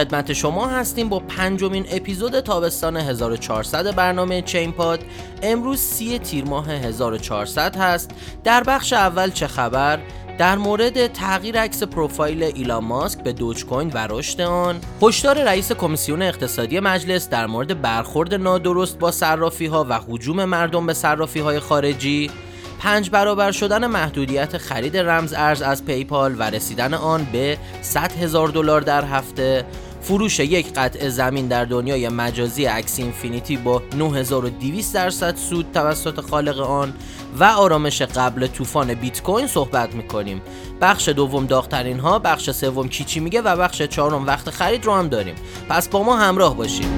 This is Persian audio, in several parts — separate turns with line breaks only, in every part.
خدمت شما هستیم با پنجمین اپیزود تابستان 1400 برنامه چین پاد امروز سی تیر ماه 1400 هست. در بخش اول چه خبر؟ در مورد تغییر عکس پروفایل ایلان ماسک به Dogecoin و رشد آن. هشدار رئیس کمیسیون اقتصادی مجلس در مورد برخورد نادرست با صرافی ها و هجوم مردم به صرافی های خارجی. پنج برابر شدن محدودیت خرید رمز ارز از PayPal و رسیدن آن به 100 هزار دلار در هفته. فروش یک قطعه زمین در دنیای مجازی Axie Infinity با 9200 درصد سود توسط خالق آن و آرامش قبل طوفان بیت کوین صحبت می‌کنیم. بخش دوم داغترین ها بخش سوم کیچی میگه و بخش چهارم وقت خرید رو هم داریم. پس با ما همراه باشید.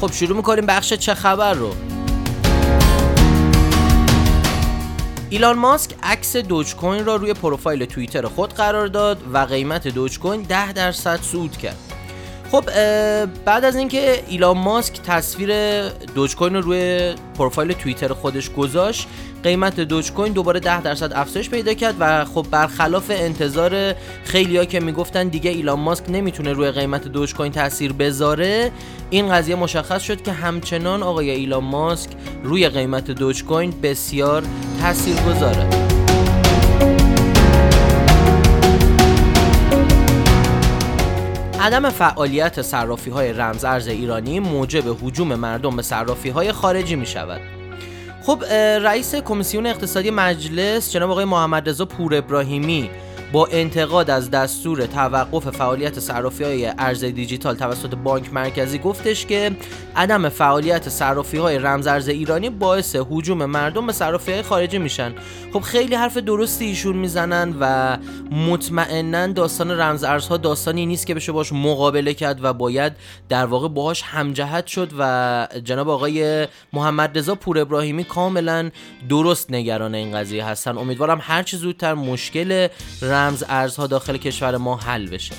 خب شروع می‌کنیم بخش چه خبر رو. ایلان ماسک عکس دوج کوین را روی پروفایل توییتر خود قرار داد و قیمت دوج کوین 10 درصد صعود کرد. خب بعد از اینکه ایلان ماسک تصویر دوج کوین رو روی پروفایل توییتر خودش گذاشت قیمت دوج کوین دوباره 10 درصد افزایش پیدا کرد و خب برخلاف انتظار خیلیا که می‌گفتن دیگه ایلان ماسک نمی‌تونه روی قیمت دوج کوین تاثیر بذاره این قضیه مشخص شد که همچنان آقای ایلان ماسک روی قیمت دوج کوین بسیار تاثیر گذاره عدم فعالیت صرافی های رمز ارز ایرانی موجب حجوم مردم به صرافی های خارجی می شود خب رئیس کمیسیون اقتصادی مجلس جناب آقای محمد رضا پور ابراهیمی با انتقاد از دستور توقف فعالیت صرافی های ارز دیجیتال توسط بانک مرکزی گفتش که عدم فعالیت صرافی های رمز ارز ایرانی باعث حجوم مردم به صرافی های خارجی میشن. خب خیلی حرف درستی ایشون می‌زنن و مطمئنا داستان رمز ارزها داستانی نیست که بشه باش مقابله کرد و باید در واقع باهاش همجهت شد و جناب آقای محمد رضا پور ابراهیمی کاملا درست نگران این قضیه هستن. امیدوارم هر چه زودتر مشکل رمز ارزها داخل کشور ما حل بشه.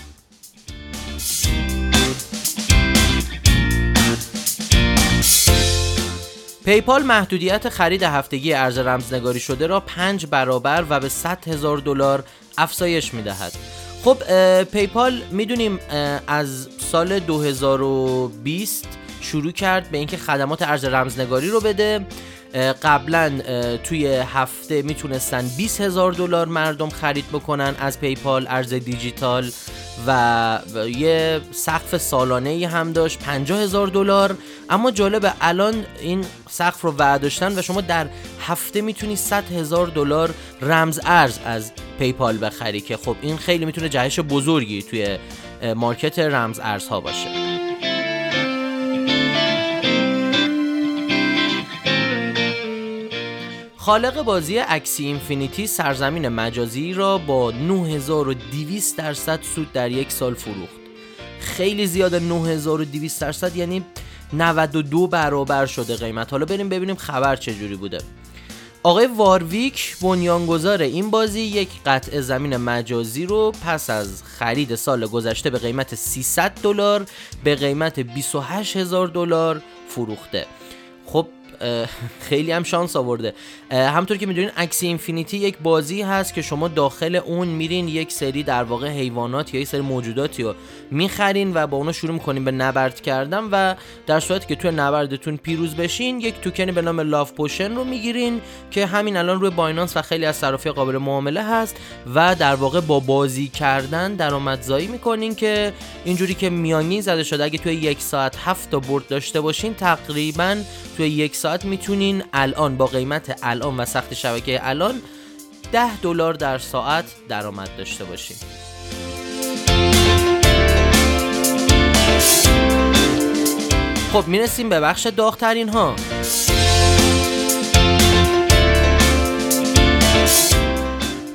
پیپال محدودیت خرید هفتگی ارز رمزنگاری شده را پنج برابر و به 100 هزار دلار افزایش می‌دهد. خب پیپال می‌دونیم از سال 2020 شروع کرد به اینکه خدمات ارز رمزنگاری رو بده. قبلا توی هفته می‌تونستن 20 هزار دلار مردم خرید بکنن از پیپال ارز دیجیتال و یه سقف سالانه ای هم داشت 50 هزار دلار. اما جالبه الان این سقف رو وعداشتن و شما در هفته می‌تونی 100 هزار دلار رمز ارز از پیپال بخری که خب این خیلی می‌تونه جهش بزرگی توی مارکت رمز ارزها باشه. خالق بازی اکسی اینفینیتی سرزمین مجازی را با 9200 درصد سود در یک سال فروخت. خیلی زیاده 9200 درصد یعنی 92 برابر شده قیمت. حالا بریم ببینیم خبر چجوری بوده. آقای وارویک بنیانگذار این بازی یک قطع زمین مجازی رو پس از خرید سال گذشته به قیمت 300 دلار به قیمت 28 هزار دلار فروخته. خب خیلی هم شانس آورده. همطور که می‌دونین اکسی اینفینیتی یک بازی هست که شما داخل اون میرین یک سری در واقع حیوانات یا یک سری موجوداتی رو می‌خرین و با اونا شروع می‌کنین به نبرد کردن و در صورتی که توی نبردتون پیروز بشین یک توکنی به نام لاف پوشن رو می‌گیرین که همین الان روی بایننس و خیلی از صرافی قابل معامله هست و در واقع با بازی کردن درآمدزایی می‌کنین که اینجوری که میانی زده شده اگه توی یک ساعت هفت تا برد داشته باشین تقریبا توی یک ساعت می‌تونین الان با قیمت الان و سخت شبکه الان 10 دلار در ساعت درآمد داشته باشین. خب می‌رسیم به بخش داغترین ها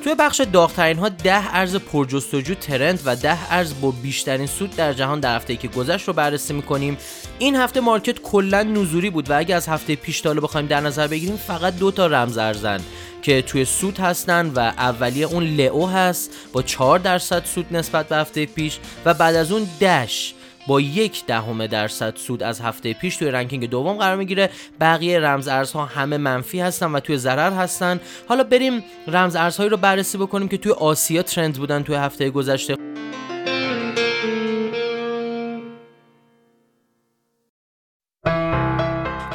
توی بخش داغترین ها ده ارز پرجستجو ترند و ده ارز با بیشترین سود در جهان در هفته که گذشت رو بررسی می‌کنیم. این هفته مارکت کلا نزوری بود و اگه از هفته پیش تا بخوایم در نظر بگیریم فقط دو تا رمز ارزن که توی سود هستن و اولیه اون لئو هست با 4 درصد سود نسبت به هفته پیش و بعد از اون Dash با یک دهم درصد سود از هفته پیش توی ranking دوم قرار می‌گیره. بقیه رمز ارزها همه منفی هستن و توی ضرر هستن. حالا بریم رمز ارزهایی رو بررسی بکنیم که توی آسیا trend بودن توی هفته گذشته.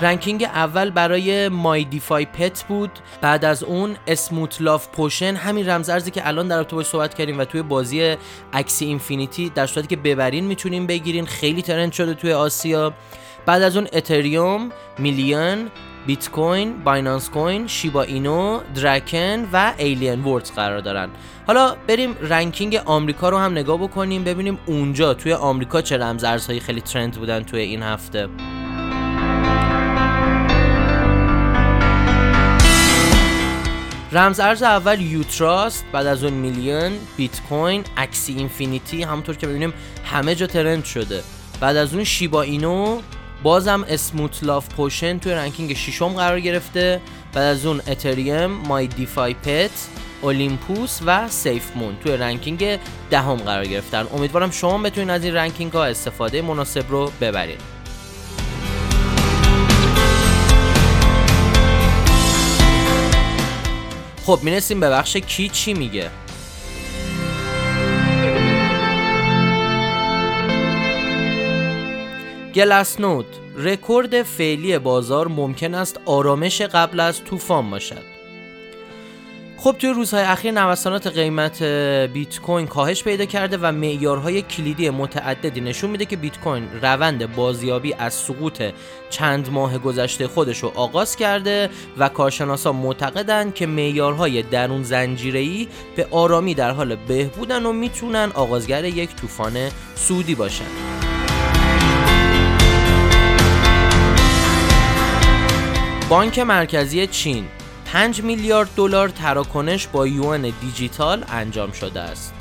ranking اول برای My DeFi Pet بود بعد از اون Smooth Love Potion همین رمزارزی که الان در رابطه صحبت کردیم و توی بازی Axie Infinity در صورتی که ببرین می‌تونین بگیرین خیلی trend شده توی آسیا بعد از اون اتریوم میلیون بیت کوین، Binance Coin، Shiba Inu، درکن و Alien Worlds قرار دارن. حالا بریم ranking آمریکا رو هم نگاه بکنیم ببینیم اونجا توی آمریکا چه رمز ارزهایی خیلی trend بودن توی این هفته. رمز ارز اول Utrust بعد از اون میلیون بیت کوین Axie Infinity همونطور که ببینیم همه جا trend شده. بعد از اون Shiba Inu بازم Smooth Love Potion توی ranking ششم قرار گرفته. بعد از اون اتریوم My DeFi Pet Olympus و SafeMoon توی ranking دهم قرار گرفتن. امیدوارم شما بتونید از این ranking ها استفاده مناسب رو ببرید. خب می‌رسیم به بخش کی چی میگه؟ گلاسنود رکورد فعلی بازار ممکن است آرامش قبل از طوفان باشد. خب توی روزهای اخیر نوسانات قیمت بیت کوین کاهش پیدا کرده و معیارهای کلیدی متعددی نشون میده که بیت کوین روند بازیابی از سقوط چند ماه گذشته خودش رو آغاز کرده و کارشناسا معتقدند که معیارهای درون زنجیره‌ای به آرامی در حال بهبودن و می‌تونن آغازگر یک طوفان سودی باشن. بانک مرکزی چین 5 میلیارد دلار تراکنش با یوان دیجیتال انجام شده است.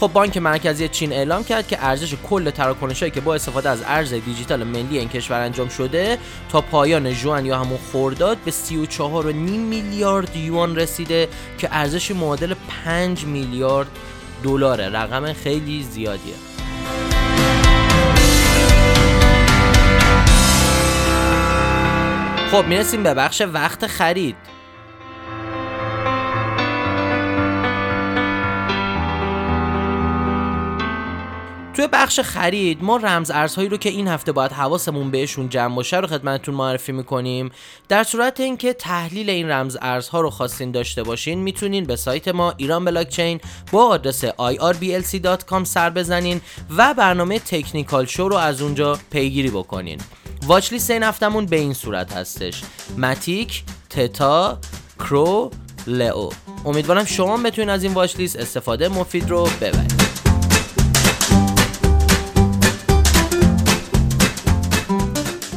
خب بانک مرکزی چین اعلام کرد که ارزش کل تراکنش هایی که با استفاده از ارز دیجیتال ملی این کشور انجام شده تا پایان جوان یا همون خورداد به 34.5 میلیارد یوان رسیده که ارزش معادل 5 میلیارد دلاره رقم خیلی زیادیه خب می‌رسیم به بخش وقت خرید. توی بخش خرید ما رمز ارزهایی رو که این هفته باید حواسمون بهشون جمع باشه رو خدمتتون معرفی می‌کنیم. در صورت اینکه تحلیل این رمز ارزها رو خواستین داشته باشین می‌تونین به سایت ما ایران بلاکچین با آدرس irblc.com سر بزنین و برنامه تکنیکال شو رو از اونجا پیگیری بکنین. واچ لیست این هفتمون به این صورت هستش. ماتیک تتا کرو لئو. امیدوارم شما بتونین از این واچ لیست استفاده مفید رو ببرید.